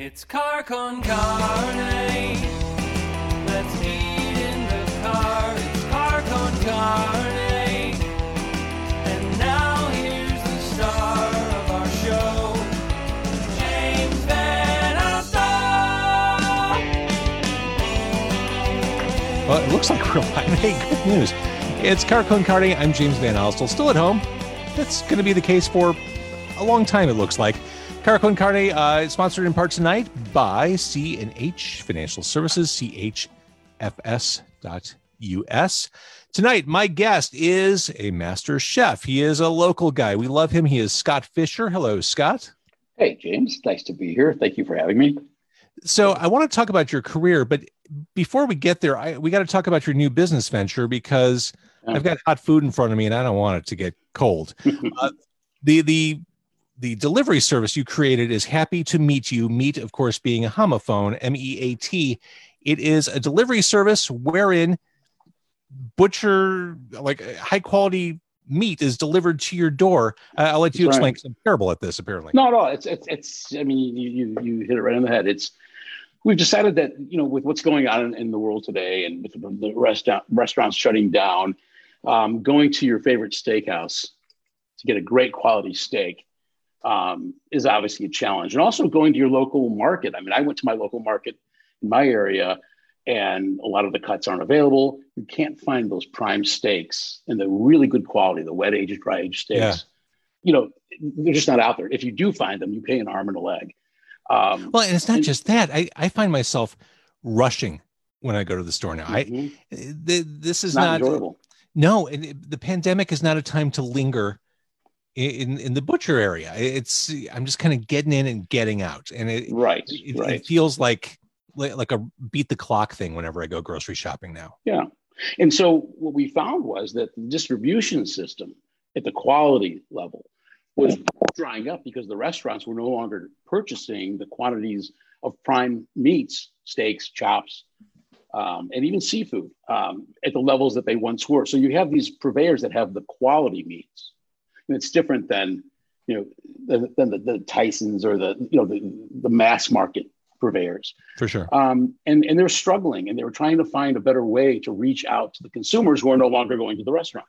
It's car con carne. Let's eat in the car. It's car con carne. And now here's the star of our show, James VanOsdol. Well, it looks like we're live. Hey, good news. It's Car Con Carne. I'm James VanOsdol, still at home. That's going to be the case for a long time, it looks like. Car Con Carne uh, is sponsored in part tonight by C&H Financial Services, chfs.us. Tonight, my guest is a master chef. He is a local guy. We love him. He is Scott Fisher. Hello, Scott. Hey, James. Nice to be here. Thank you for having me. So I want to talk about your career, but before we get there, I, we got to talk about your new business venture because I've got hot food in front of me and I don't want it to get cold. uh, the the the delivery service you created is happy to meet you. Meet, of course, being a homophone, M E A T. It is a delivery service wherein butcher like high quality meat is delivered to your door. Uh, I'll let you That's explain. right. I'm terrible at this, apparently. No, no, it's it's it's. I mean, you you you hit it right on the head. It's we've decided that you know with what's going on in, in the world today and with the, the restaurant restaurants shutting down, um, going to your favorite steakhouse to get a great quality steak um, is obviously a challenge, and also going to your local market. I mean, I went to my local market in my area. And a lot of the cuts aren't available. You can't find those prime steaks and the really good quality, the wet aged, dry aged steaks. Yeah. You know, they're just not out there. If you do find them, you pay an arm and a leg. Um, Well, and it's not And- just that. I, I find myself rushing when I go to the store now. I mhm. th- this is not, not, enjoyable. no, and it- the pandemic is not a time to linger i- in in the butcher area. It's I'm just kind of getting in and getting out, and it Right, it, right. it feels like like like a beat the clock thing whenever I go grocery shopping now. Yeah. And so what we found was that the distribution system at the quality level was drying up because the restaurants were no longer purchasing the quantities of prime meats, steaks, chops, um, and even seafood um, at the levels that they once were. So you have these purveyors that have the quality meats, and it's different than you know than, the, the Tysons or the you know the, the mass market purveyors For sure. um, and and they're struggling and they were trying to find a better way to reach out to the consumers who are no longer going to the restaurant.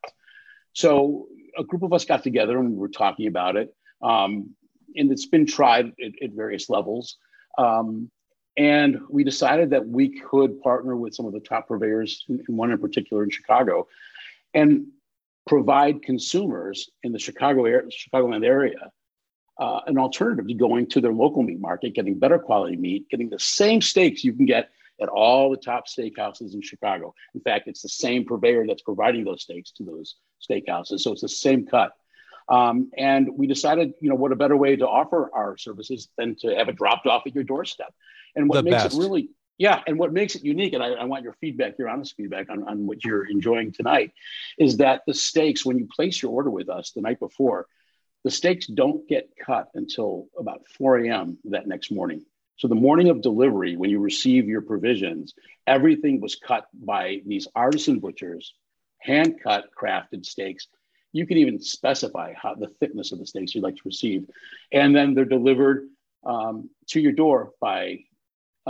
So a group of us got together and we were talking about it, um, and it's been tried at, at various levels. Um, and we decided that we could partner with some of the top purveyors, and one in particular in Chicago, and provide consumers in the Chicago area, Chicagoland area uh, an alternative to going to their local meat market, getting better quality meat, getting the same steaks you can get at all the top steakhouses in Chicago. In fact, it's the same purveyor that's providing those steaks to those steakhouses, so it's the same cut. Um, and we decided, you know, what a better way to offer our services than to have it dropped off at your doorstep. And what The makes best. it really, yeah, and what makes it unique, and I, I want your feedback, your honest feedback on, on what you're enjoying tonight, is that the steaks, when you place your order with us the night before, the steaks don't get cut until about 4 a.m. that next morning. So the morning of delivery, when you receive your provisions, everything was cut by these artisan butchers, hand cut, crafted steaks. You can even specify how the thickness of the steaks you'd like to receive, and then they're delivered um, to your door by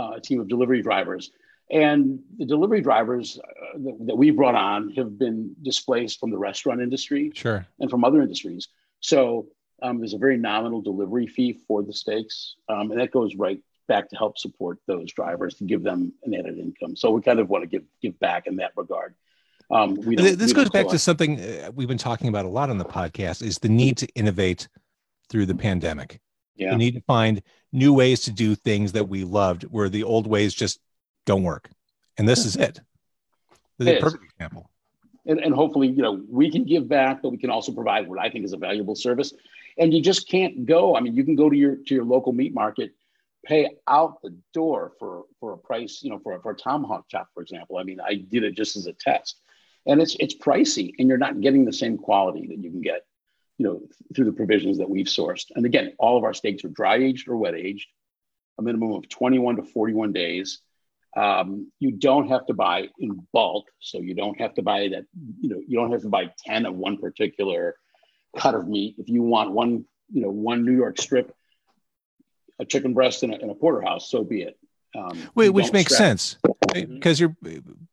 uh, a team of delivery drivers. And the delivery drivers uh, that, that we brought on have been displaced from the restaurant industry Sure. and from other industries. So um, there's a very nominal delivery fee for the steaks, um, and that goes right back to help support those drivers to give them an added income. So we kind of want to give give back in that regard. Um, This goes back to something uh, we've been talking about a lot on the podcast: is the need to innovate through the pandemic. Yeah, We need to find new ways to do things that we loved, where the old ways just don't work. And this is it. This is a is. perfect example. and, and hopefully you know we can give back, but we can also provide what I think is a valuable service. And you just can't go. I mean, you can go to your to your local meat market, pay out the door for for a price, you know, for for a tomahawk chop, for example. I mean, I did it just as a test, and it's it's pricey, and you're not getting the same quality that you can get, you know, through the provisions that we've sourced. And again, all of our steaks are dry aged or wet aged, a minimum of 21 to 41 days. Um, you don't have to buy in bulk, so you don't have to buy that. You know, you don't have to buy 10 of one particular cut of meat. If you want one, you know, one New York strip, a chicken breast in a, in a porterhouse, so be it. Um, Wait, which makes sense because you're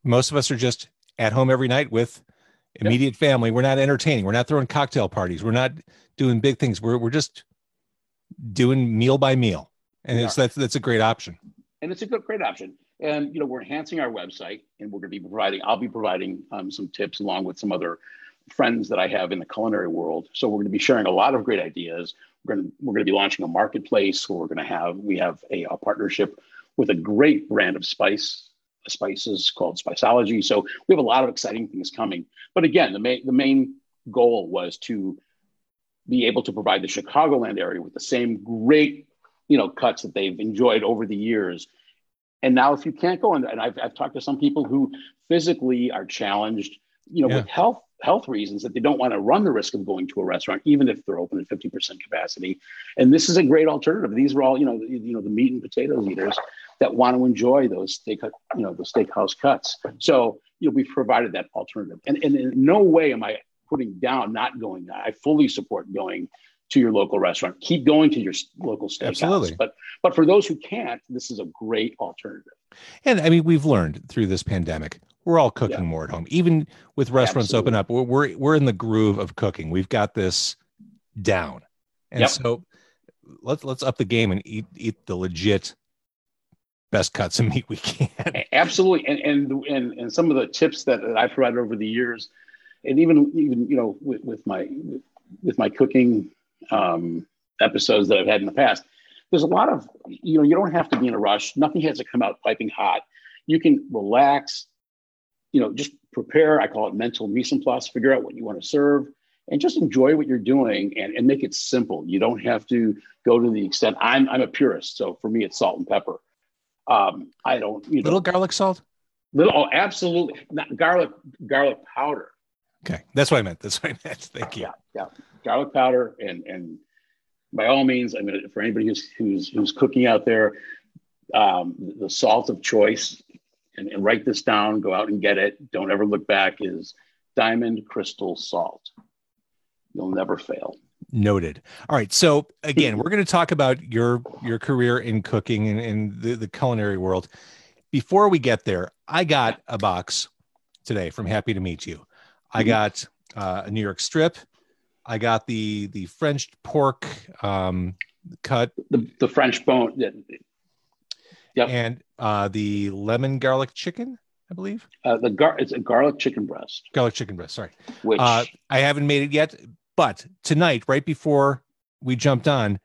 most of us are just at home every night with immediate family. We're not entertaining. We're not throwing cocktail parties. We're not doing big things. We're we're just doing meal by meal, and We it's are. that's that's a great option. and it's a good, great option. And you know, we're enhancing our website, and we're going to be providing. I'll be providing um, some tips along with some other friends that I have in the culinary world. So we're going to be sharing a lot of great ideas. We're going to we're going to be launching a marketplace where we're going to have we have a, a partnership with a great brand of spice spices called Spiceology. So we have a lot of exciting things coming. But again, the main the main goal was to be able to provide the Chicagoland area with the same great you know cuts that they've enjoyed over the years. And now, if you can't go in, and I've, I've talked to some people who physically are challenged, you know, Yeah. with health health reasons that they don't want to run the risk of going to a restaurant, even if they're open at fifty percent capacity. And this is a great alternative. These are all, you know, you know, the meat and potatoes eaters that want to enjoy those steak, you know, the steakhouse cuts. So, you know, we've provided that alternative. And, and in no way am I putting down not going. I fully support going to your local restaurant. Keep going to your local steakhouse. Absolutely. But but for those who can't, this is a great alternative. And I mean, we've learned through this pandemic, we're all cooking Yeah. more at home. Even with restaurants open up, we're, we're we're in the groove of cooking. We've got this down, and Yep. so let's let's up the game and eat eat the legit best cuts of meat we can. Absolutely, and and and and some of the tips that, I've provided over the years, and even even you know with, with my with my cooking um, episodes that I've had in the past, there's a lot of you know you don't have to be in a rush. Nothing has to come out piping hot. You can relax, you know, just prepare. I call it mental mise en place. Figure out what you want to serve. And just enjoy what you're doing and, and make it simple. You don't have to go to the extent. I'm I'm a purist, so for me it's salt and pepper. Um, I don't you know Little garlic salt. Little, oh, absolutely. Not garlic, garlic powder. Okay, that's what I meant. That's what I meant. Thank you. Yeah, yeah. Garlic powder, and and by all means, I mean for anybody who's who's who's cooking out there, um, the salt of choice, and, and write this down. Go out and get it. Don't ever look back. Is diamond crystal salt. You'll never fail. Noted. All right. So again, we're going to talk about your your career in cooking and, in the, the culinary world. Before we get there, I got a box today from Happy to Meet You. I Mhm. got uh, a New York strip. I got the the French pork um, cut The the French bone. yeah, Yep. and uh, the lemon garlic chicken. I believe Uh, the gar. It's a garlic chicken breast, garlic chicken breast. Sorry. which Uh, I haven't made it yet, but tonight, right before we jumped on,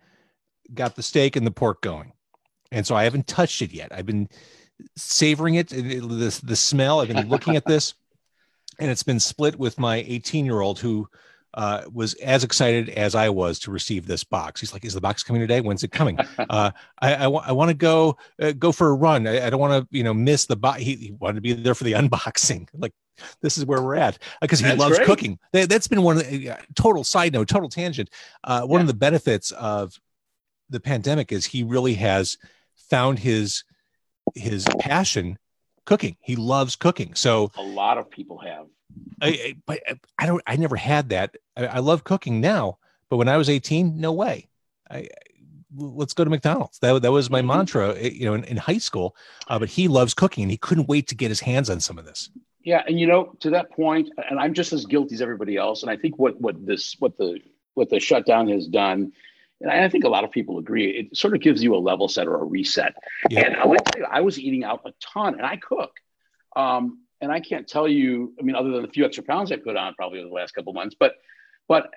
got the steak and the pork going, and so I haven't touched it yet. I've been savoring it, the the smell. I've been looking at this, and it's been split with my 18 year old who uh, was as excited as I was to receive this box. He's like, "Is the box coming today? When's it coming?" uh, I, I, want to go uh, go for a run. I, I don't want to you know miss the box. He, he wanted to be there for the unboxing. Like this is where we're at because he That's loves great. cooking. That, has been one of the uh, total side note, total tangent. Uh, one of the benefits of the pandemic is he really has found his his passion cooking. He loves cooking. So a lot of people have. I, I but I don't I never had that. I, I love cooking now, but when I was 18, no way. I, let's go to McDonald's. That, that was my Mhm. mantra, eh, you know, in, in high school. Uh, but he loves cooking and he couldn't wait to get his hands on some of this. Yeah, and you know, to that point, and I'm just as guilty as everybody else. And I think what what this what the what the shutdown has done, and I think a lot of people agree, it sort of gives you a level set or a reset. Yeah. And I tell you, I was eating out a ton, and I cook. Um, and I can't tell you, I mean, other than the few extra pounds I put on probably over the last couple of months, but but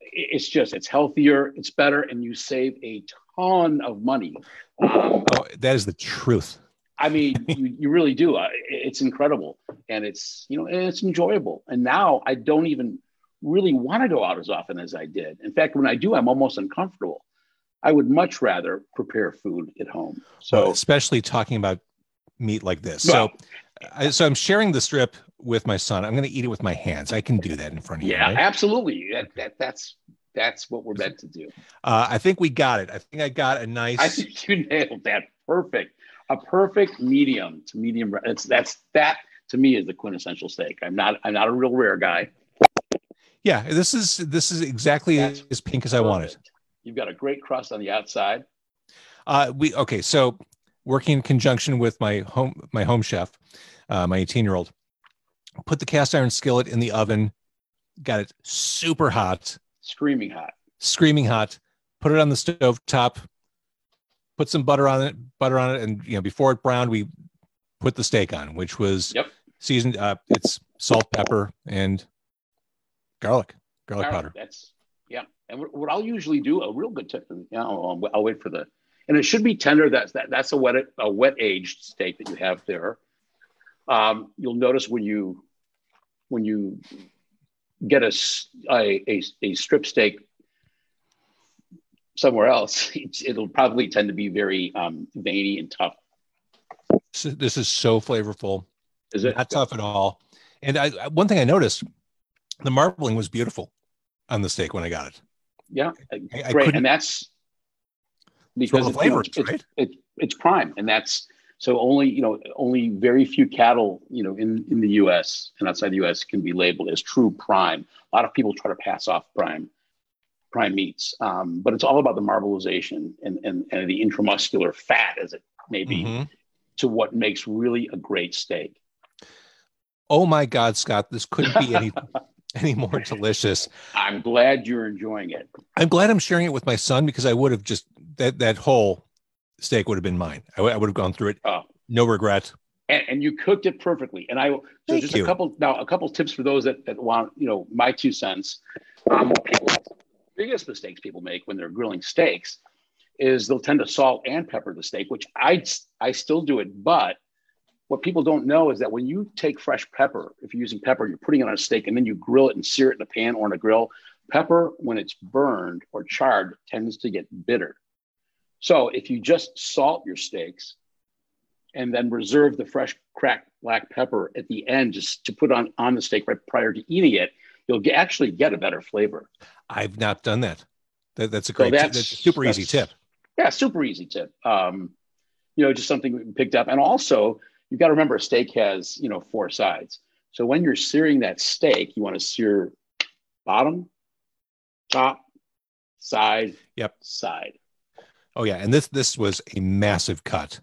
it's just it's healthier, it's better, and you save a ton of money. Um, Oh, that is the truth. I mean, you, you really do. It's incredible, and it's you know, and it's enjoyable. And now I don't even really want to go out as often as I did. In fact, when I do, I'm almost uncomfortable. I would much rather prepare food at home. So So especially talking about meat like this. Well- so, I, so I'm sharing the strip with my son. I'm going to eat it with my hands. I can do that in front of you. yeah, right? absolutely. That, that that's that's what we're meant to do. Uh, I think we got it. I think I got a nice. I think you nailed that. Perfect. A perfect medium to medium. That's that's that to me is the quintessential steak. I'm not I'm not a real rare guy. yeah, this is this is exactly That's as pink as I wanted. You've got a great crust on the outside. Uh, we okay. So working in conjunction with my home my home chef, uh, my 18 year old, put the cast iron skillet in the oven, got it super hot, Screaming hot. screaming hot. Put it on the stove top. Put some butter on it, butter on it, and you know before it browned, we put the steak on, which was Yep. seasoned. Uh, it's salt, pepper, and garlic, garlic right, powder. That's yeah. And what, I'll usually do, a real good tip, you know, I'll, I'll wait for the, and it should be tender. That's that, that's a wet a wet aged steak that you have there. Um, you'll notice when you when you get a a a strip steak somewhere else, it'll probably tend to be very um, veiny and tough. This is- This is so flavorful. Is it? not tough at all. And I, I- one thing I noticed, the marbling was beautiful on the steak when I got it. Yeah, I, I great. And that's because the it- you know, flavors, it's, right? it's it's prime, and that's so only you know only very few cattle you know in in the U.S. and outside the U.S. can be labeled as true prime. A lot of people try to pass off prime prime meats, um, but it's all about the marbleization and and, and the intramuscular fat, as it may be, Mhm. to what makes really a great steak. Oh my God, Scott, this couldn't be any any more delicious. I'm glad you're enjoying it. I'm glad I'm sharing it with my son because I would have just that that whole steak would have been mine. I would have gone through it, Oh. no regret. and, and you cooked it perfectly. And I so Thank just you. a couple now a couple tips for those that, that want you know my two cents. Um, biggest mistakes people make when they're grilling steaks is they'll tend to salt and pepper the steak, which I I still do it. But what people don't know is that when you take fresh pepper, if you're using pepper, you're putting it on a steak and then you grill it and sear it in a pan or in a grill. Pepper, when it's burned or charred, tends to get bitter. So if you just salt your steaks and then reserve the fresh cracked black pepper at the end just to put on on the steak right prior to eating it, you'll get, actually get a better flavor. I've not done that. that that's a So great, that's- that's, a super easy tip. Yeah, super easy tip. Um, you know, just something we picked up. And also, you've got to remember a steak has, you know, four sides. So when you're searing that steak, you want to sear bottom, top, side, Yep. side. Oh yeah, and this this was a massive cut.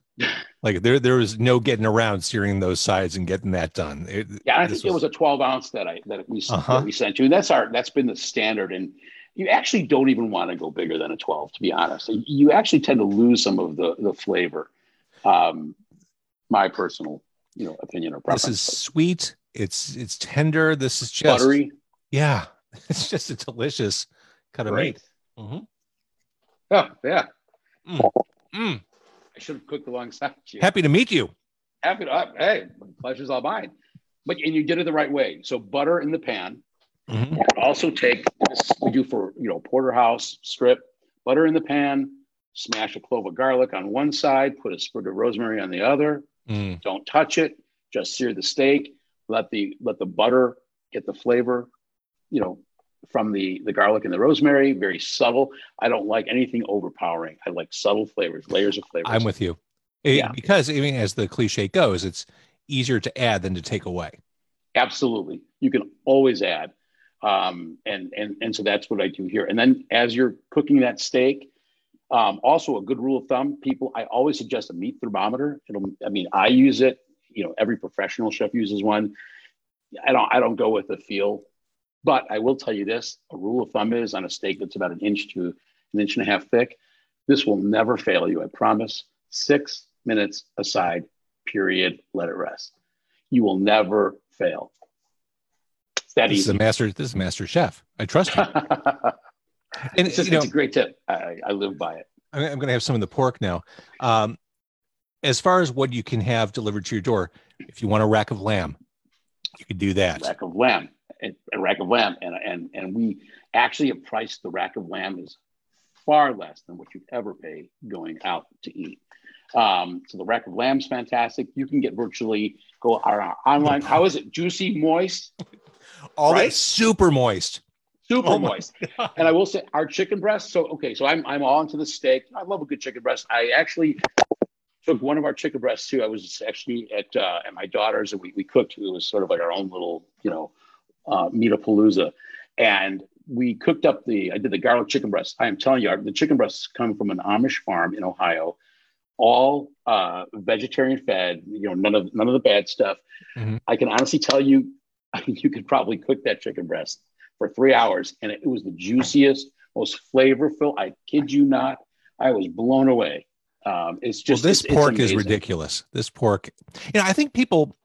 Like there there was no getting around searing those sides and getting that done. It- Yeah, I think it was a 12 ounce that I that we Uh-huh. that we sent you. And that's our that's been the standard. And you actually don't even want to go bigger than a 12, to be honest. You actually tend to lose some of the the flavor. Um, my personal, you know, opinion or preference. this is sweet. It's it's tender. This is just buttery. Yeah, it's just a delicious kind of Great. meat. Mhm. Oh, yeah. Mm. I should have cooked alongside you. Happy to meet you. Happy to, uh, hey, pleasure's all mine. But and you did it the right way. So butter in the pan. Mhm. Also take this we do for you know porterhouse strip butter in the pan smash a clove of garlic on one side put a sprig of rosemary on the other Mm. don't touch it just sear the steak let the let the butter get the flavor you know from the the garlic and the rosemary very subtle. I don't like anything overpowering. I like subtle flavors layers of flavors. I'm with you. It- Yeah. Because I mean, as the cliche goes, it's easier to add than to take away. absolutely. You can always add. Um, and and and so that's what i do here. And then as you're cooking that steak um, also a good rule of thumb people i always suggest a meat thermometer. It'll i mean i use it. You know every professional chef uses one. I don't i don't go with the feel but i will tell you this a rule of thumb is on a steak that's about an inch to an inch and a half thick this will never fail you i promise six minutes aside period let it rest you will never fail it's that This is a master. This is a master chef. I trust you. And it's, just, you know, it's a great tip. I, I live by it. I'm, I'm going to have some of the pork now. Um, as far as what you can have delivered to your door, if you want a rack of lamb, you could do that. Rack of lamb, a a rack of lamb, and and and we actually have priced the rack of lamb is far less than what you'd ever pay going out to eat. Um, so the rack of lamb's fantastic. You can get virtually go our online. How is it? Juicy, moist, All Right? that super moist. super Oh moist. And I will say our chicken breast. So okay, so I'm I'm all into the steak. I love a good chicken breast. I actually took one of our chicken breasts too. I was actually at uh, at my daughter's and we, we cooked. It was sort of like our own little, you know, uh, meatapalooza. And we cooked up the. I did the garlic chicken breast. I am telling you, the chicken breasts come from an Amish farm in Ohio, all uh, vegetarian fed. You know, none of none of the bad stuff. Mhm. I can honestly tell you, you could probably cook that chicken breast for three hours, and it, was the juiciest, most flavorful. I kid you not. I was blown away. Um, it's just well, this it's- it's pork is ridiculous. This pork, you know, I think people,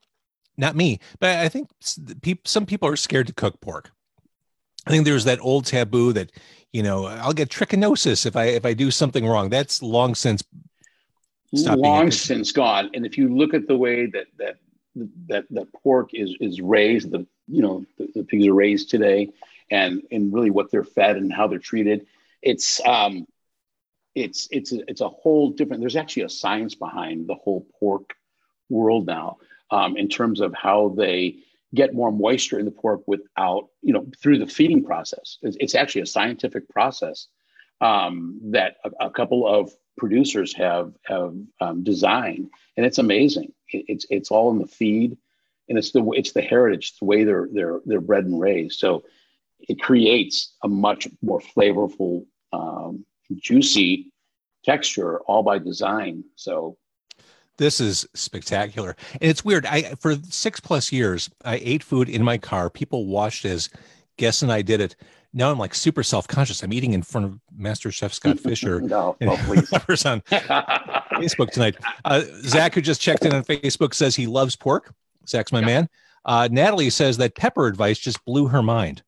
not me, but I think s- the peop- some people are scared to cook pork. I think there's that old taboo that, you know, I'll get trichinosis if I if I do something wrong. That's long since long since gone. And if you look at the way that that that that pork is is raised, the you know the, the pigs are raised today, and and really what they're fed and how they're treated, it's um, it's it's a, it's a whole different. There's actually a science behind the whole pork world now, um, in terms of how they get more moisture in the pork without you know through the feeding process. It's, it's actually a scientific process um, that a, a couple of producers have have um, designed, and it's amazing. It, it's it's all in the feed, and it's the it's the heritage, it's the way they're they're they're bred and raised. So it creates a much more flavorful, um, juicy texture, all by design. So this is spectacular. And it's weird. I for six plus years, I ate food in my car. People watched as guess and I did it. Now I'm like super self conscious. I'm eating in front of Master Chef Scott Fisher. no, and oh, please. on Facebook tonight. Uh, Zach, who just checked in on Facebook, says he loves pork. Zach's my Yeah. man. Uh, Natalie says that pepper advice just blew her mind.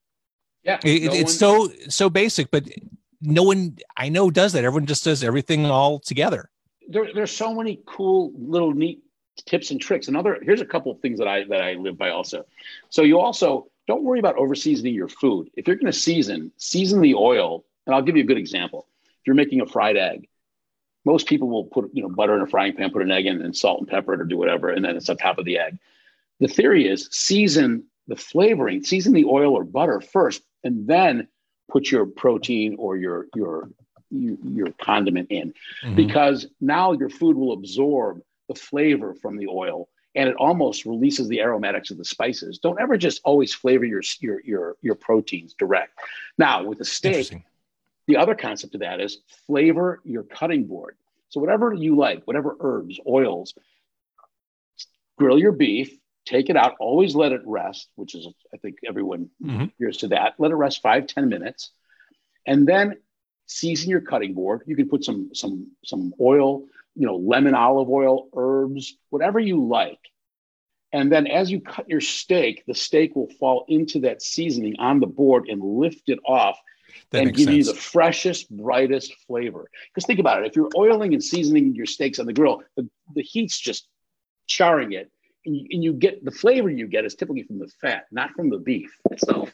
yeah, It, no it's one- so so basic, but no one I know does that. Everyone just does everything all together. There, there's so many cool little neat tips and tricks. Another here's a couple of things that I that I live by also. So you also don't worry about over seasoning your food. If you're going to season, season the oil. And I'll give you a good example. If you're making a fried egg, most people will put you know butter in a frying pan, put an egg in, and salt and pepper it or do whatever, and then it's on top of the egg. The theory is season the flavoring, season the oil or butter first, and then put your protein or your your your, your condiment in Mhm. because now your food will absorb the flavor from the oil and it almost releases the aromatics of the spices. Don't ever just always flavor your your your, your proteins direct. Now with the steak, the other concept of that is flavor your cutting board. So whatever you like, whatever herbs, oils, grill your beef, take it out, always let it rest, which is I think everyone Mhm. hears to that. Let it rest five ten minutes. And then season your cutting board. You can put some some some oil, you know, lemon olive oil, herbs, whatever you like. And then as you cut your steak, the steak will fall into that seasoning on the board and lift it off That and give you the freshest, brightest flavor. Because think about it, if you're oiling and seasoning your steaks on the grill, the, the heat's just charring it. And you, and you get the flavor you get is typically from the fat, not from the beef itself.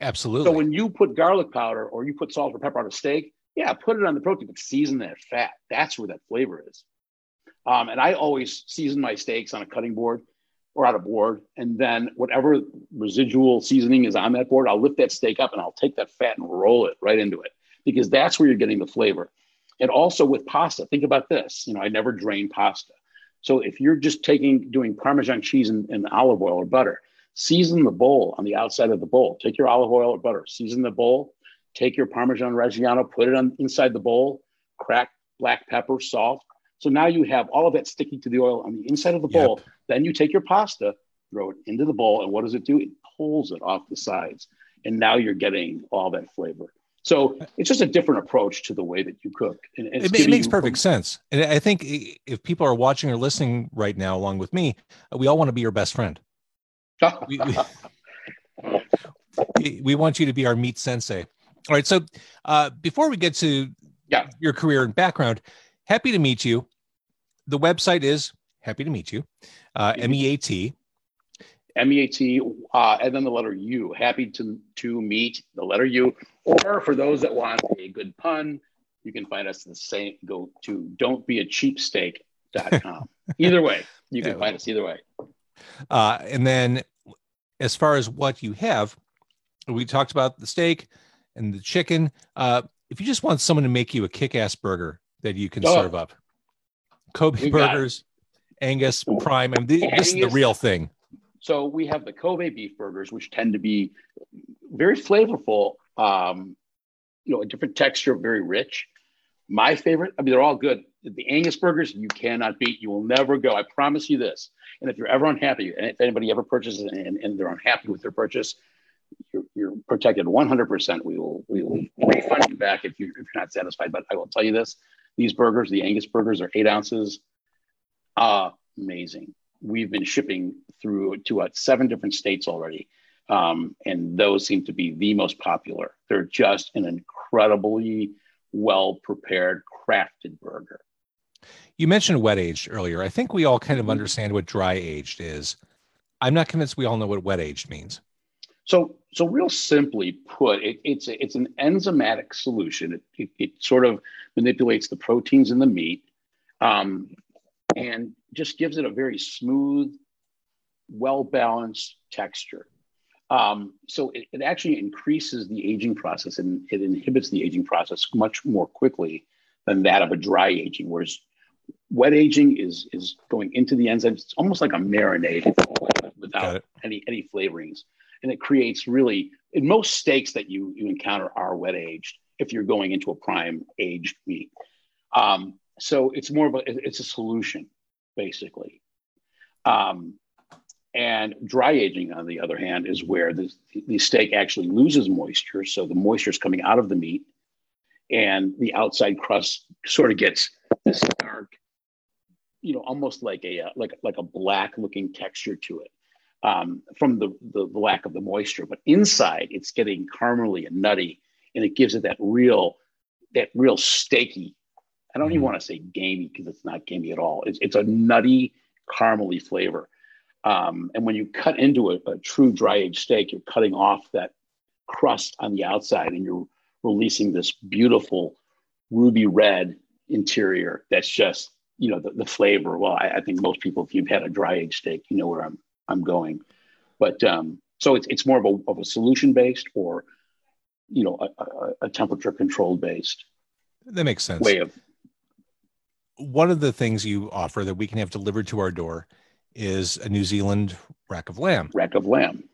Absolutely. So when you put garlic powder or you put salt or pepper on a steak, yeah, put it on the protein, but season that fat. That's where that flavor is. Um, and I always season my steaks on a cutting board or on a board, and then whatever residual seasoning is on that board, I'll lift that steak up and I'll take that fat and roll it right into it because that's where you're getting the flavor. And also with pasta, think about this. You know, I never drain pasta. So if you're just taking doing Parmesan cheese and, and olive oil or butter, season the bowl on the outside of the bowl. Take your olive oil or butter, season the bowl, take your Parmesan Reggiano, put it on inside the bowl, crack black pepper, salt. So now you have all of that sticking to the oil on the inside of the Yep. bowl. Then you take your pasta, throw it into the bowl, and what does it do? It pulls it off the sides. And now you're getting all that flavor. So it's just a different approach to the way that you cook. And it, it makes perfect sense. And I think if people are watching or listening right now, along with me, we all want to be your best friend. We, we, we want you to be our meat sensei. All right. So uh, before we get to Yeah. your career and background, happy to meet you. The website is happy to meet you, uh, M E A T. M-E-A-T, uh, and then the letter U. Happy to to meet the letter U. Or for those that want a good pun, you can find us the same. Go to don'tbeacheapsteak.com. either way, you can Yeah. find us either way. Uh, and then as far as what you have, we talked about the steak and the chicken. Uh, if you just want someone to make you a kick-ass burger that you can Oh. serve up, Kobe burgers, Angus Prime. I mean, th- this is the real thing. So we have the Kobe beef burgers, which tend to be very flavorful. Um, you know, a different texture, very rich. My favorite, I mean, they're all good. The Angus burgers, you cannot beat. You will never go. I promise you this. And if you're ever unhappy, and if anybody ever purchases and, and they're unhappy with their purchase, you're, you're protected 100%. We will we will refund you back if, you, if you're not satisfied. But I will tell you this: these burgers, the Angus burgers, are eight ounces. Amazing. We've been shipping through to uh, seven different states already. Um, and those seem to be the most popular. They're just an incredibly well prepared, crafted burger. You mentioned wet aged earlier. I think we all kind of mm-hmm. understand what dry aged is. I'm not convinced we all know what wet aged means. So, so real simply put, it, it's it's an enzymatic solution. It, it, it, sort of manipulates the proteins in the meat, um, and just gives it a very smooth, well balanced texture. Um, so it, it, actually increases the aging process and it inhibits the aging process much more quickly than that of a dry aging. Whereas wet aging is is going into the enzymes. It's almost like a marinade without any any flavorings, and it creates really in most steaks that you you encounter are wet aged if you're going into a prime aged meat. Um, so it's more of a it's a solution basically. Um, and dry aging, on the other hand, is where the, the steak actually loses moisture. So the moisture is coming out of the meat, and the outside crust sort of gets this you know, almost like a uh, like like a black looking texture to it um, from the, the lack of the moisture. But inside, it's getting caramely and nutty, and it gives it that real that real steaky. I don't even mm-hmm. want to say gamey because it's not gamey at all. It's, it's a nutty, caramely flavor um, and when you cut into a, a true dry aged steak, you're cutting off that crust on the outside and you're releasing this beautiful ruby red interior that's just, you know, the, the flavor. Well, I, I, think most people, if you've had a dry aged steak, you know where I'm, I'm going. But um, so it's, it's more of a, of a solution based or, you know, a, a, a temperature controlled based. That makes sense. Way of. One of the things you offer that we can have delivered to our door is a New Zealand rack of lamb. Rack of lamb.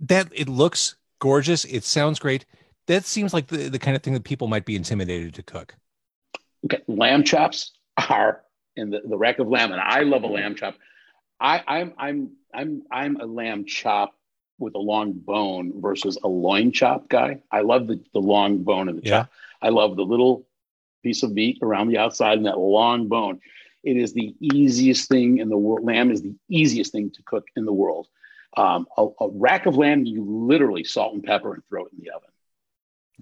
That it looks gorgeous. It sounds great. That seems like the, the kind of thing that people might be intimidated to cook. Okay, lamb chops are in the, the rack of lamb, and I love a lamb chop. I, I'm I'm I'm I'm a lamb chop with a long bone versus a loin chop guy. I love the, the long bone of the yeah. chop. I love the little piece of meat around the outside and that long bone. It is the easiest thing in the world. Lamb is the easiest thing to cook in the world. Um, a, a, rack of lamb, you literally salt and pepper and throw it in the oven.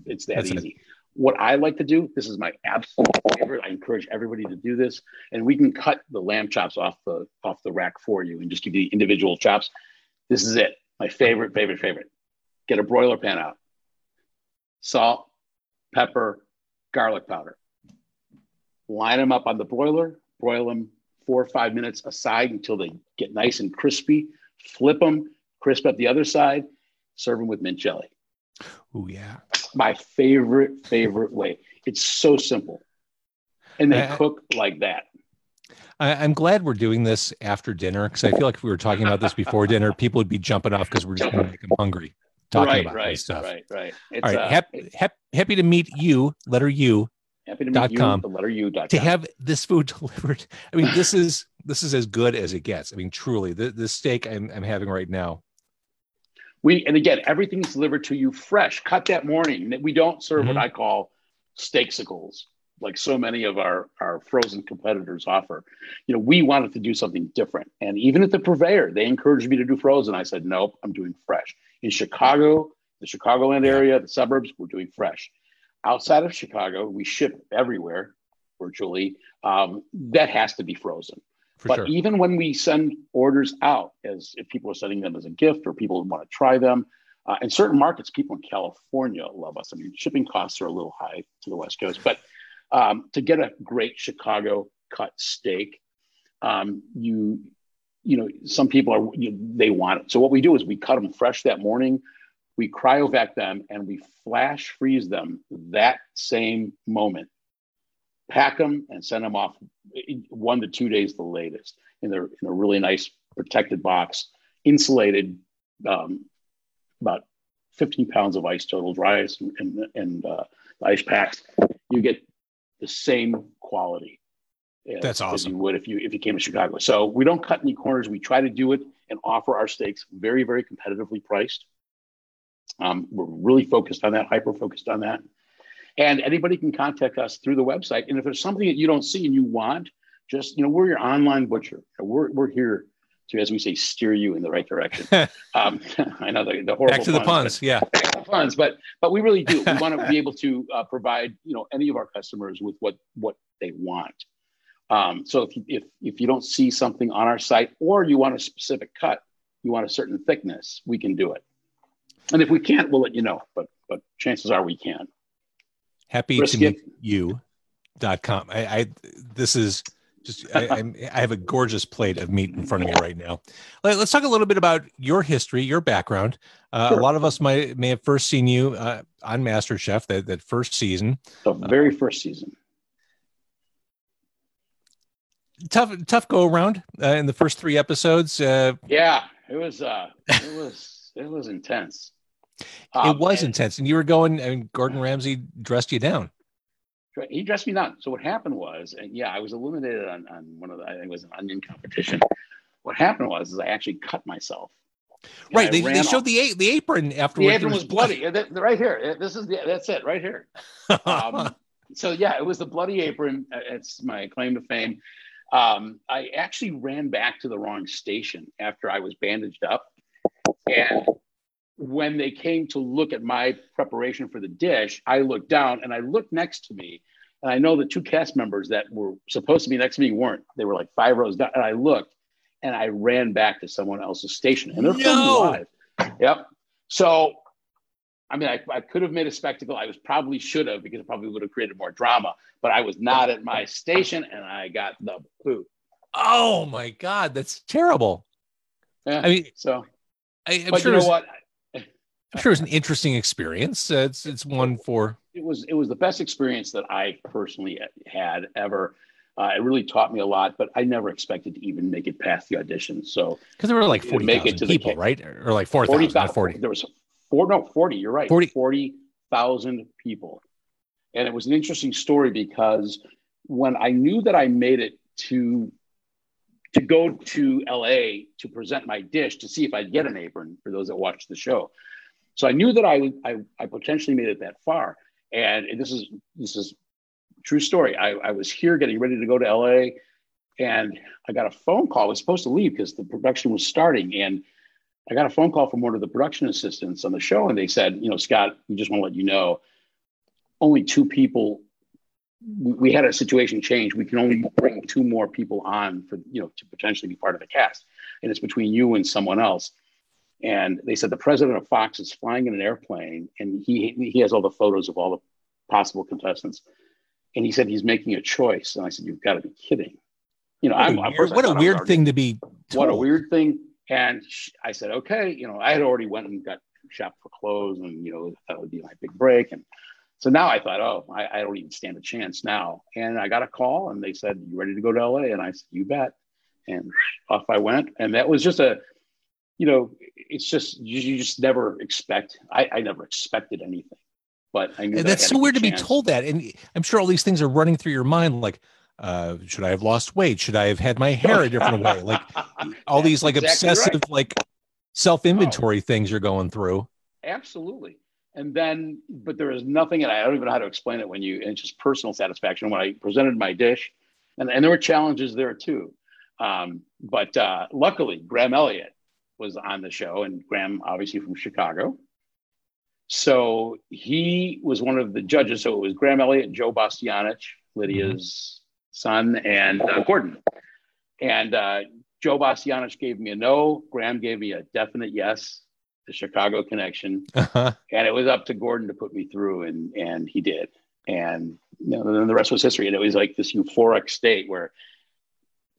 It's that That's easy. It. What I like to do, this is my absolute favorite. I encourage everybody to do this, and we can cut the lamb chops off the off the rack for you and just give you individual chops. This is it. My favorite, favorite, favorite. Get a broiler pan out. Salt, pepper, garlic powder. Line them up on the broiler broil them four or five minutes aside until they get nice and crispy. Flip them, crisp up the other side, serve them with mint jelly. Oh, yeah. My favorite, favorite way. It's so simple. And they I, cook like that. I, am glad we're doing this after dinner because I feel like if we were talking about this before dinner, people would be jumping off because we're just going to make them hungry talking right, about right, this stuff. Right, right. It's, All right. Uh, hap- hap- happy to meet you, letter U, Happy to meet you. Com, the letter U. To have this food delivered. I mean, this is this is as good as it gets. I mean, truly, the, the steak I'm, I'm having right now. We and again, everything's delivered to you fresh, cut that morning. We don't serve mm-hmm. what I call steaksicles, like so many of our our frozen competitors offer. You know, we wanted to do something different, and even at the purveyor, they encouraged me to do frozen. I said, nope, I'm doing fresh. In Chicago, the Chicagoland area, the suburbs, we're doing fresh outside of Chicago, we ship everywhere virtually. Um, that has to be frozen. For but sure. even when we send orders out, as if people are sending them as a gift or people want to try them, uh, in certain markets, people in California love us. I mean, shipping costs are a little high to the West Coast, but um, to get a great Chicago cut steak, um, you you know some people are you, they want it. So what we do is we cut them fresh that morning we cryovac them and we flash freeze them that same moment pack them and send them off one to two days the latest in, their, in a really nice protected box insulated um, about 15 pounds of ice total, dry ice and, and, and uh, ice packs, you get the same quality. As, That's awesome. As you would if you if you came to Chicago. So we don't cut any corners. We try to do it and offer our steaks very very competitively priced. Um, we're really focused on that, hyper focused on that. And anybody can contact us through the website. And if there's something that you don't see and you want, just you know, we're your online butcher. We're we're here to, as we say, steer you in the right direction. um, I know the, the horrible Back to the puns, yeah. back to the puns, but but we really do. We want to be able to uh, provide you know any of our customers with what what they want. Um, so if you, if if you don't see something on our site or you want a specific cut, you want a certain thickness, we can do it. And if we can't, we'll let you know. But but chances are we can. Happy to meet you. Dot com. I, I this is just I, I'm, I have a gorgeous plate of meat in front of me right now. Let, us talk a little bit about your history, your background. Uh, Sure. A lot of us might may have first seen you uh, on MasterChef that that first season. The very first season. Tough tough go around uh, in the first three episodes. Uh, Yeah, it was uh it was it was intense. It Um, was and intense, and you were going. and Gordon Ramsay dressed you down. he dressed me down. So what happened was, and yeah, I was eliminated on, on one of the I think it was an onion competition. What happened was is I actually cut myself. And Right. They, they off- showed the a- the apron afterwards. the apron was bloody. Uh, Right here. This is the that's it right here. um, so yeah, it was the bloody apron. Uh, It's my claim to fame. Um, I actually ran back to the wrong station after I was bandaged up, and when they came to look at my preparation for the dish, I looked down and I looked next to me, and I know the two cast members that were supposed to be next to me weren't. They were like five rows down, and I looked, and I ran back to someone else's station, and they're No. live. Yep. So I mean, I, I could have made a spectacle. I was probably should have because it probably would have created more drama. But I was not at my station, and I got the boot. oh my God, that's terrible. Yeah. I mean, so, I, I'm but sure you know what? I'm sure it was an interesting experience. Uh, it's it's one for It was it was the best experience that I personally had ever. Uh, it really taught me a lot, but I never expected to even make it past the audition. So because there were like forty make it to people, ca- right? Or like four forty thousand, not forty. There was four, no forty. You're right. 40. Forty thousand people, and it was an interesting story because when I knew that I made it to to go to LA to present my dish to see if I'd get an apron for those that watched the show. So I knew that I I, I potentially made it that far. And this is this is true story. I, I was here getting ready to go to LA and I got a phone call. I was supposed to leave because the production was starting. And I got a phone call from one of the production assistants on the show, and they said, you know, Scott, we just want to let you know only two people we we had a situation change. We can only bring two more people on for you know to potentially be part of the cast, and it's between you and someone else. And they said the president of Fox is flying in an airplane, and he he has all the photos of all the possible contestants, and he said he's making a choice. And I said, you've got to be kidding. You know, What a I'm, weird, what a thought I was weird thing to be. what a weird thing. And I said, okay, you know, I had already went and got shopped for clothes and, you know, that would be my big break. And so now I thought, oh, I, I don't even stand a chance now. And I got a call and they said, you ready to go to LA? And I said, you bet. And off I went. And that was just a, you know, it's just, you, you just never expect, I, I never expected anything, but I knew And that that's so weird to be told that. And I'm sure all these things are running through your mind like, uh, should I have lost weight? Should I have had my hair a different way? Like all these like Exactly obsessive, right. like self inventory things you're going through. Absolutely. And then, but there is nothing, and I don't even know how to explain it when you, and it's just personal satisfaction when I presented my dish. And, and there were challenges there too. Um, but uh, luckily, Graham Elliott was on the show, and Graham, obviously from Chicago. So he was one of the judges. So it was Graham Elliott, Joe Bastianich, Lidia's son, and uh, Gordon. And uh, Joe Bastianich gave me a no. Graham gave me a definite yes. The Chicago connection, Uh-huh. and it was up to Gordon to put me through, and and he did. And you know, then the rest was history. And it was like this euphoric state where,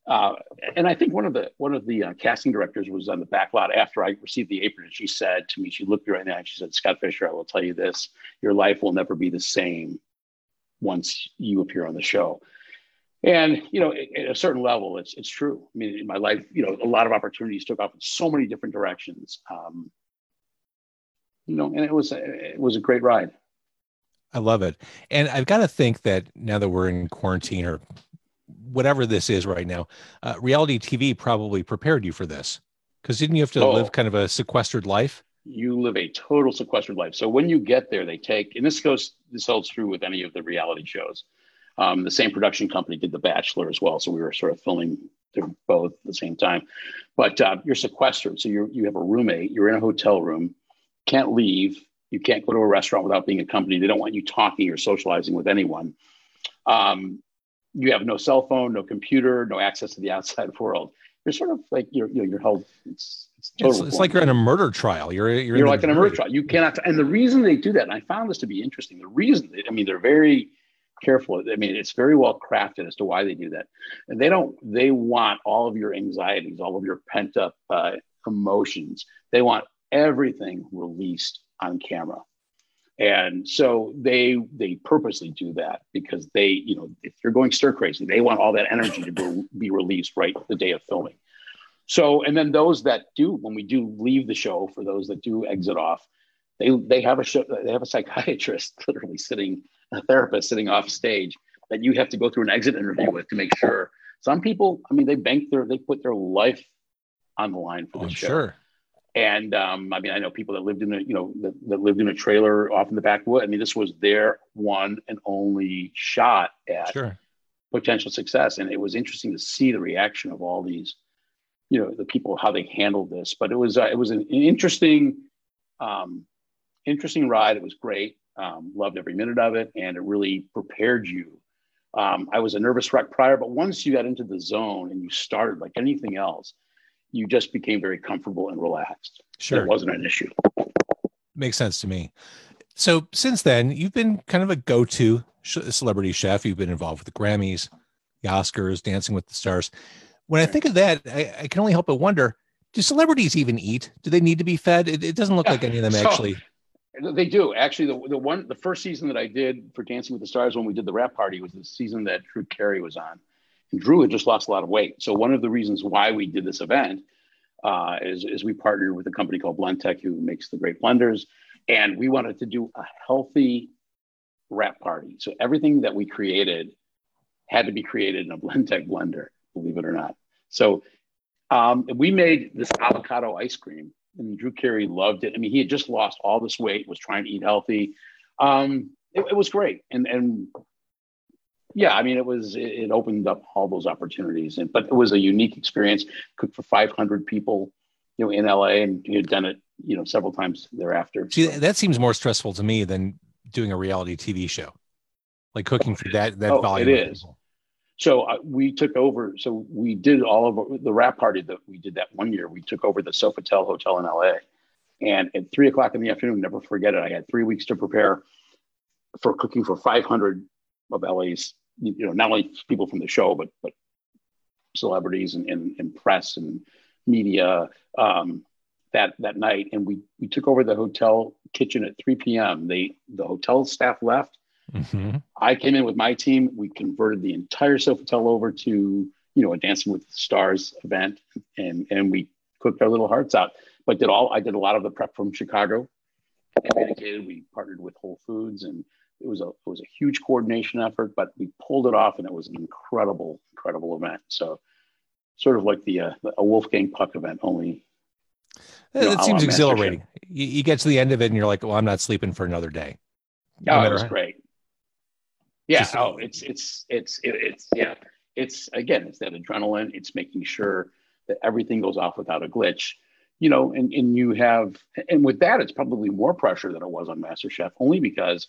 uh, and I think one of the one of the uh, casting directors was on the back lot after I received the apron, and she said to me, she looked me right now, and she said, "Scott Fisher, I will tell you this: your life will never be the same once you appear on the show." And you know, at at a certain level, it's it's true. I mean, in my life, you know, a lot of opportunities took off in so many different directions. Um, you know, and it was it was a great ride. I love it. And I've got to think that now that we're in quarantine or whatever this is right now, uh, reality TV probably prepared you for this. Because didn't you have to Oh. live kind of a sequestered life? You live a total sequestered life. So when you get there, they take, and this goes, this holds true with any of the reality shows. Um, the same production company did The Bachelor as well, so we were sort of filming them both at the same time. But uh, you're sequestered, so you you have a roommate. You're in a hotel room, can't leave. You can't go to a restaurant without being accompanied. They don't want you talking or socializing with anyone. Um, you have no cell phone, no computer, no access to the outside world. You're sort of like you're you know you're held. It's it's It's, it's like you're in a murder trial. You're you're, You're in like an jury. murder trial. You cannot. And the reason they do that, and I found this to be interesting. The reason, I mean, they're very careful. I mean, it's very well crafted as to why they do that. And they don't. They want all of your anxieties, all of your pent up uh, emotions. They want everything released on camera. And so they they purposely do that because they, you know, if you're going stir crazy, they want all that energy to be, be released right the day of filming. So, and then those that do, when we do leave the show, for those that do exit off, they they have a show, they have a psychiatrist literally sitting, a therapist sitting off stage that you have to go through an exit interview with to make sure. Some people, I mean, they bank their, they put their life on the line for Oh, the I'm show. sure. And um, I mean, I know people that lived in a, you know, that, that lived in a trailer off in the backwood. I mean, this was their one and only shot at Sure. potential success. And it was interesting to see the reaction of all these, you know, the people how they handled this. But it was uh, it was an, an interesting, um, interesting ride. It was great. Um, loved every minute of it, and it really prepared you. Um, I was a nervous wreck prior, but once you got into the zone and you started like anything else, you just became very comfortable and relaxed. Sure. It wasn't an issue. Makes sense to me. So since then, you've been kind of a go-to celebrity chef. You've been involved with the Grammys, the Oscars, Dancing with the Stars. When I think of that, I, I can only help but wonder: Do celebrities even eat? Do they need to be fed? It, it doesn't look Yeah. like any of them So- actually. They do actually. The, the one, the first season that I did for Dancing with the Stars when we did the wrap party was the season that Drew Carey was on, and Drew had just lost a lot of weight. So one of the reasons why we did this event uh, is is we partnered with a company called Blendtec who makes the great blenders, and we wanted to do a healthy wrap party. So everything that we created had to be created in a Blendtec blender, believe it or not. So um, we made this avocado ice cream, and Drew Carey loved it. I mean, he had just lost all this weight, was trying to eat healthy. Um, it, it was great, and and yeah, I mean, it was it, it opened up all those opportunities, and but it was a unique experience. Cooked for 500 people, you know, in LA, and he had done it, you know, several times thereafter. See, that seems more stressful to me than doing a reality TV show, like cooking for that that Oh, volume. it of So uh, we took over. So we did all of the wrap party that we did that one year. We took over the Sofitel Hotel in LA, and at three o'clock in the afternoon, never forget it. I had three weeks to prepare for cooking for 500 of LA's, you know, not only people from the show, but but celebrities and, and, and press and media um, that that night. And we we took over the hotel kitchen at 3 p.m. They the hotel staff left. Mhm. I came in with my team. We converted the entire Sofitel over to, you know, a Dancing with the Stars event, and and we cooked our little hearts out. But did all I did a lot of the prep from Chicago. We partnered with Whole Foods, and it was a it was a huge coordination effort. But we pulled it off, and it was an incredible, incredible event. So, sort of like the uh, a Wolfgang Puck event, only That know, seems exhilarating. You, you get to the end of it and you're like, well, I'm not sleeping for another day. No Oh, it was how- great. Yeah. Just- oh, it's it's it's it, it's yeah. It's again, it's that adrenaline. It's making sure that everything goes off without a glitch. You know, and and you have, and with that, it's probably more pressure than it was on MasterChef, only because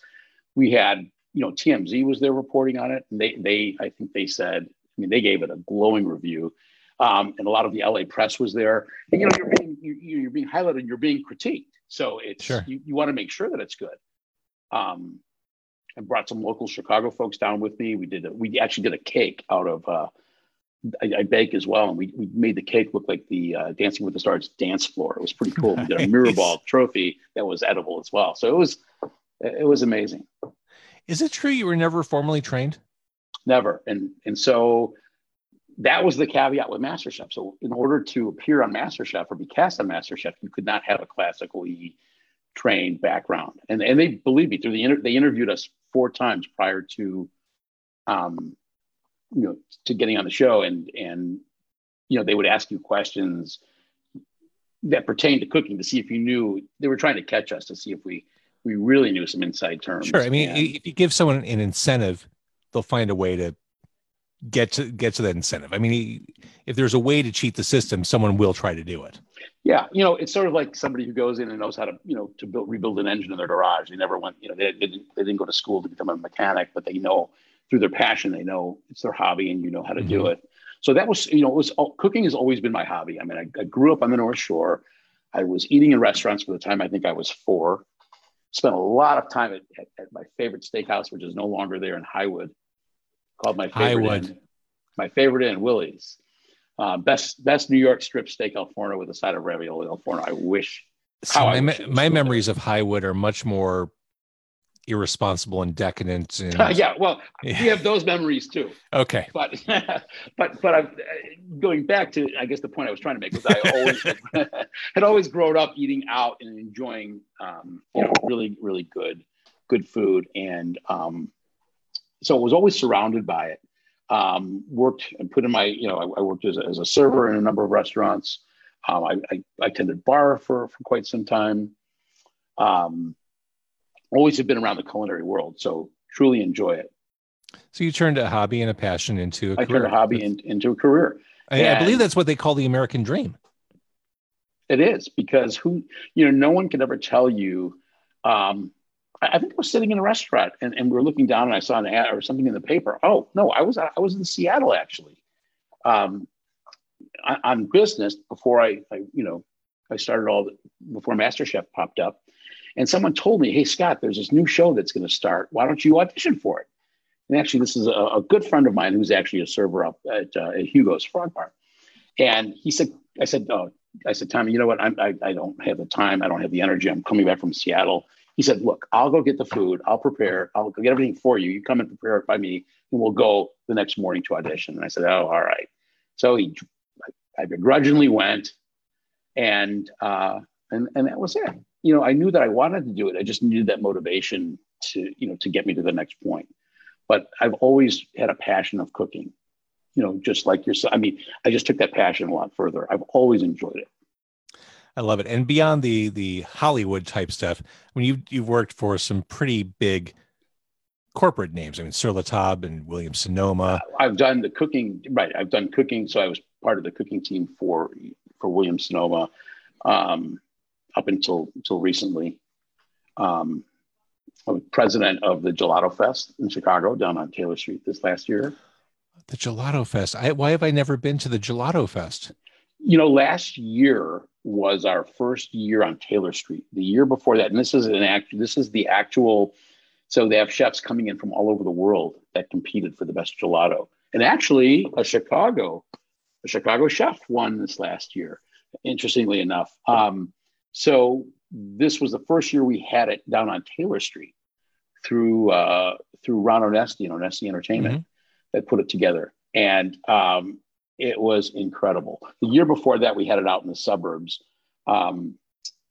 we had, you know, TMZ was there reporting on it, and they they I think they said, I mean, they gave it a glowing review. Um, and a lot of the LA press was there. And you know, you're being you, you're being highlighted, you're being critiqued. So it's Sure. you, you want to make sure that it's good. Um, I brought some local Chicago folks down with me. We did a, we actually did a cake out of uh, I, I bake as well, and we, we made the cake look like the uh, Dancing with the Stars dance floor. It was pretty cool. We did a mirror ball trophy that was edible as well. So it was it was amazing. Is it true you were never formally trained? Never. And and so that was the caveat with MasterChef. So in order to appear on MasterChef or be cast on MasterChef, you could not have a classically trained background, and and they believe me through the inter- they interviewed us four times prior to, um, you know, to getting on the show, and and you know they would ask you questions that pertained to cooking to see if you knew they were trying to catch us to see if we we really knew some inside terms. Sure. I mean, And- if you give someone an incentive, they'll find a way to get to get to that incentive. I mean, he- if there's a way to cheat the system, someone will try to do it. Yeah, you know, it's sort of like somebody who goes in and knows how to, you know, to build rebuild an engine in their garage. They never went, you know, they, they, didn't, they didn't go to school to become a mechanic, but they know through their passion, they know it's their hobby, and you know how to do mm-hmm. it. So that was, you know, it was all, cooking has always been my hobby. I mean, I, I grew up on the North Shore. I was eating in restaurants for the time I think I was four. Spent a lot of time at, at, at my favorite steakhouse, which is no longer there in Highwood, called my favorite Highwood. Inn. My favorite inn, Willie's. Uh, best best New York strip steak al forno with a side of ravioli al forno. I wish. So my, wish my memories of Highwood are much more irresponsible and decadent. And, yeah, well, Yeah. we have those memories too. Okay. But but but I'm going back to I guess the point I was trying to make was I always had always grown up eating out and enjoying um, you know really really good good food and um, so I was always surrounded by it. Um, worked and put in my you know I, I worked as a, as a server in a number of restaurants. Um, I, I, I attended bar for for quite some time. Um, always have been around the culinary world, so truly enjoy it. So you turned a hobby and a passion into a I career. I turned a hobby in, into a career. I, I believe that's what they call the American dream. It is because who, you know, no one can ever tell you. Um, I, I think I was sitting in a restaurant and, and we were looking down and I saw an ad or something in the paper. Oh no, I was I was in Seattle actually, um, on, on business before I, I, you know, I started all the, before MasterChef popped up, and someone told me, "Hey Scott, there's this new show that's going to start. Why don't you audition for it?" And actually, this is a, a good friend of mine who's actually a server up at, uh, at Hugo's Frog Bar, and he said, "I said, oh, I said, Tommy, you know what? I'm, I, I don't have the time. I don't have the energy. I'm coming back from Seattle. He said, look, I'll go get the food. I'll prepare. I'll get everything for you. You come and prepare it by me, and we'll go the next morning to audition. And I said, oh, all right. So he, I begrudgingly went, and uh, and and that was it. You know, I knew that I wanted to do it. I just needed that motivation to, you know, to get me to the next point. But I've always had a passion of cooking. You know, just like yourself. I mean, I just took that passion a lot further. I've always enjoyed it. I love it. And beyond the the Hollywood type stuff, when you you've worked for some pretty big corporate names. I mean, Sur La Table and Williams-Sonoma. I've done the cooking, right? I've done cooking, so I was part of the cooking team for for Williams-Sonoma um, up until until recently. Um, I was president of the Gelato Fest in Chicago down on Taylor Street this last year. The Gelato Fest. I, why have I never been to the Gelato Fest? You know, last year was our first year on Taylor Street. The year before that, and this is an act. This is the actual. So they have chefs coming in from all over the world that competed for the best gelato, and actually, a Chicago, a Chicago chef won this last year. Interestingly enough, um, so this was the first year we had it down on Taylor Street through uh, through Ron Onesti and Onesti Entertainment that put it together, and um, it was incredible. The year before that, we had it out in the suburbs, um,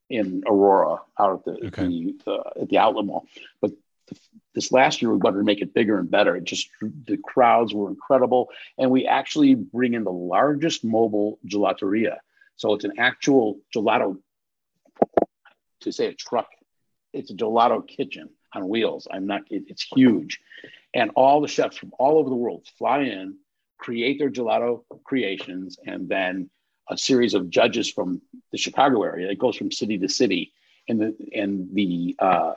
in Aurora, out at the, Okay. the uh, at the outlet mall. But th- this last year, we wanted to make it bigger and better. It just the crowds were incredible, and we actually bring in the largest mobile gelateria. So it's an actual gelato. To say a truck, it's a gelato kitchen on wheels. I'm not. It, it's huge, and all the chefs from all over the world fly in, create their gelato creations, and then a series of judges from the Chicago area. It goes from city to city, and the and the uh,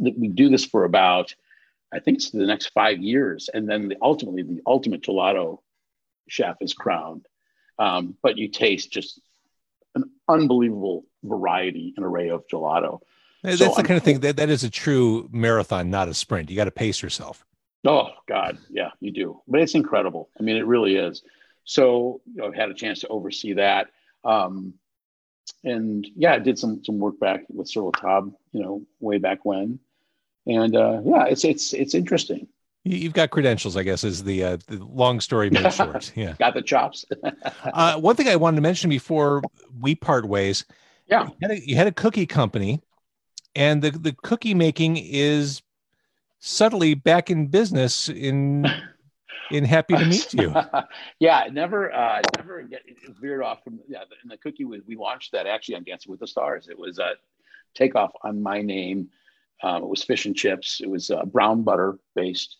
that we do this for about, I think it's the next five years, and then the, ultimately the ultimate gelato chef is crowned. Um, but you taste just an unbelievable variety and array of gelato. That's So the I'm- kind of thing that that is a true marathon, not a sprint. You got to pace yourself. Oh God, yeah, you do. But it's incredible. I mean, it really is. So you know, I've had a chance to oversee that, um, and yeah, I did some some work back with Sur La Table, you know, way back when, and uh, yeah, it's it's it's interesting. You, you've got credentials, I guess, is the, uh, the long story made short. Yeah. Got the chops. Uh, one thing I wanted to mention before we part ways, Yeah. You had a, you had a cookie company, and the the cookie making is subtly back in business in in happy to meet you. yeah, never, uh, never get veered off from. Yeah, and the cookie was we launched that actually on Dancing with the Stars. It was a takeoff on my name. Um, it was fish and chips. It was uh, brown butter based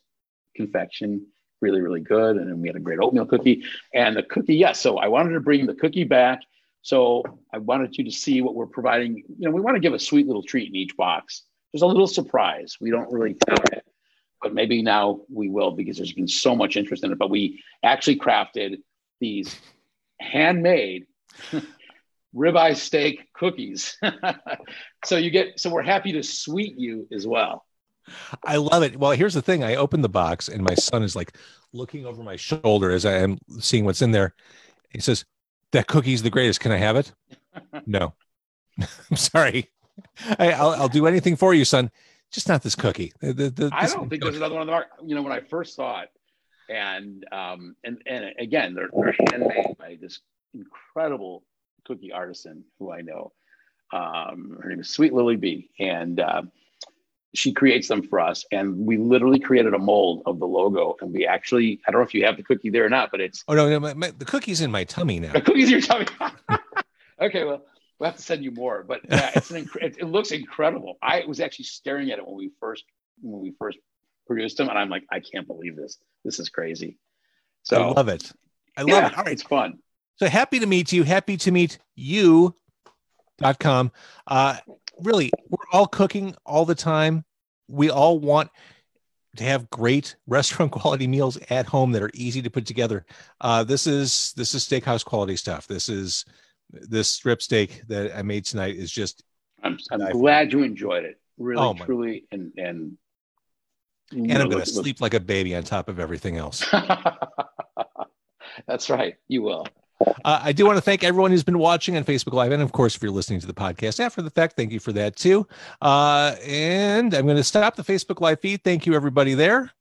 confection, really, really good. And then we had a great oatmeal cookie. And the cookie, yes. So I wanted to bring the cookie back. So I wanted you to see what we're providing. You know, we want to give a sweet little treat in each box. There's a little surprise. We don't really tell it, but maybe now we will because there's been so much interest in it. But we actually crafted these handmade ribeye steak cookies. so you get so we're happy to sweet you as well. I love it. Well, here's the thing. I opened the box and my son is like looking over my shoulder as I am seeing what's in there. He says, That cookie's the greatest. Can I have it? no. I'm sorry. I, will I'll do anything for you, son. Just not this cookie. The, the, I don't think there's another one on the market. You know, when I first saw it, and um, and and again, they're, they're handmade by this incredible cookie artisan who I know. Um, her name is Sweet Lily B, and uh, she creates them for us. And we literally created a mold of the logo. And we actually, I don't know if you have the cookie there or not, but it's. Oh, no, no my, my, the cookie's in my tummy now. The cookie's in your tummy. okay, well, we'll have to send you more. But uh, it's an inc- it, it, looks incredible. I was actually staring at it when we first when we first produced them, and I'm like, I can't believe this. This is crazy. So I love it. I love yeah, it. All right, it's fun. So happy to meet you. Happy to meet you. Dot com. Uh, really, we're all cooking all the time. We all want to have great restaurant quality meals at home that are easy to put together. Uh, this is this is steakhouse quality stuff. This is this strip steak that I made tonight is just. I'm, I'm glad you enjoyed it. Really, oh truly, and and. And I'm going to sleep like a baby on top of everything else. That's right. You will. Uh, I do want to thank everyone who's been watching on Facebook Live. And of course, if you're listening to the podcast after the fact, thank you for that too. Uh, and I'm going to stop the Facebook Live feed. Thank you, everybody there.